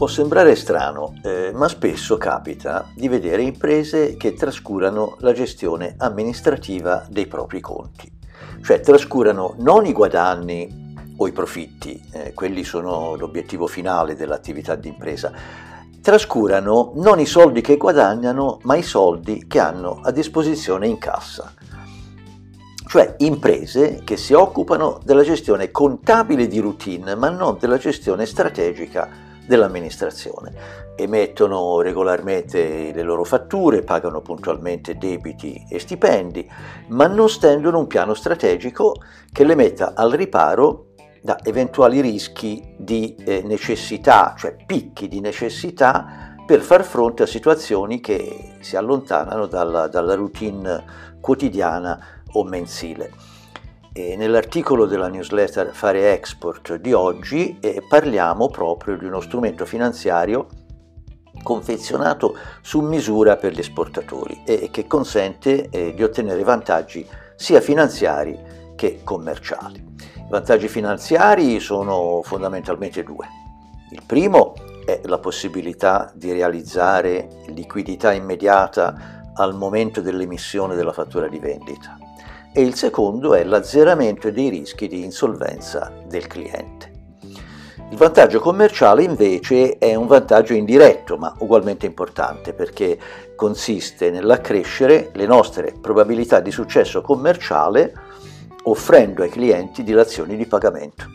Può sembrare strano, eh, ma spesso capita di vedere imprese che trascurano la gestione amministrativa dei propri conti, cioè trascurano non i guadagni o i profitti, eh, quelli sono l'obiettivo finale dell'attività di impresa, trascurano non i soldi che guadagnano, ma i soldi che hanno a disposizione in cassa. Cioè imprese che si occupano della gestione contabile di routine, ma non della gestione strategica dell'amministrazione. Emettono regolarmente le loro fatture, pagano puntualmente debiti e stipendi, ma non stendono un piano strategico che le metta al riparo da eventuali rischi di eh, necessità, cioè picchi di necessità per far fronte a situazioni che si allontanano dalla, dalla routine quotidiana o mensile. E nell'articolo della newsletter Fare Export di oggi eh, parliamo proprio di uno strumento finanziario confezionato su misura per gli esportatori e che consente eh, di ottenere vantaggi sia finanziari che commerciali. I vantaggi finanziari sono fondamentalmente due. Il primo è la possibilità di realizzare liquidità immediata al momento dell'emissione della fattura di vendita e il secondo è l'azzeramento dei rischi di insolvenza del cliente. Il vantaggio commerciale invece è un vantaggio indiretto ma ugualmente importante perché consiste nell'accrescere le nostre probabilità di successo commerciale offrendo ai clienti dilazioni di pagamento,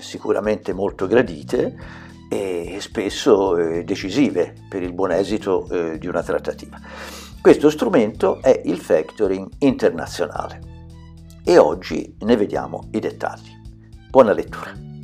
sicuramente molto gradite e spesso eh, decisive per il buon esito eh, di una trattativa. Questo strumento è il factoring internazionale e oggi ne vediamo i dettagli. Buona lettura.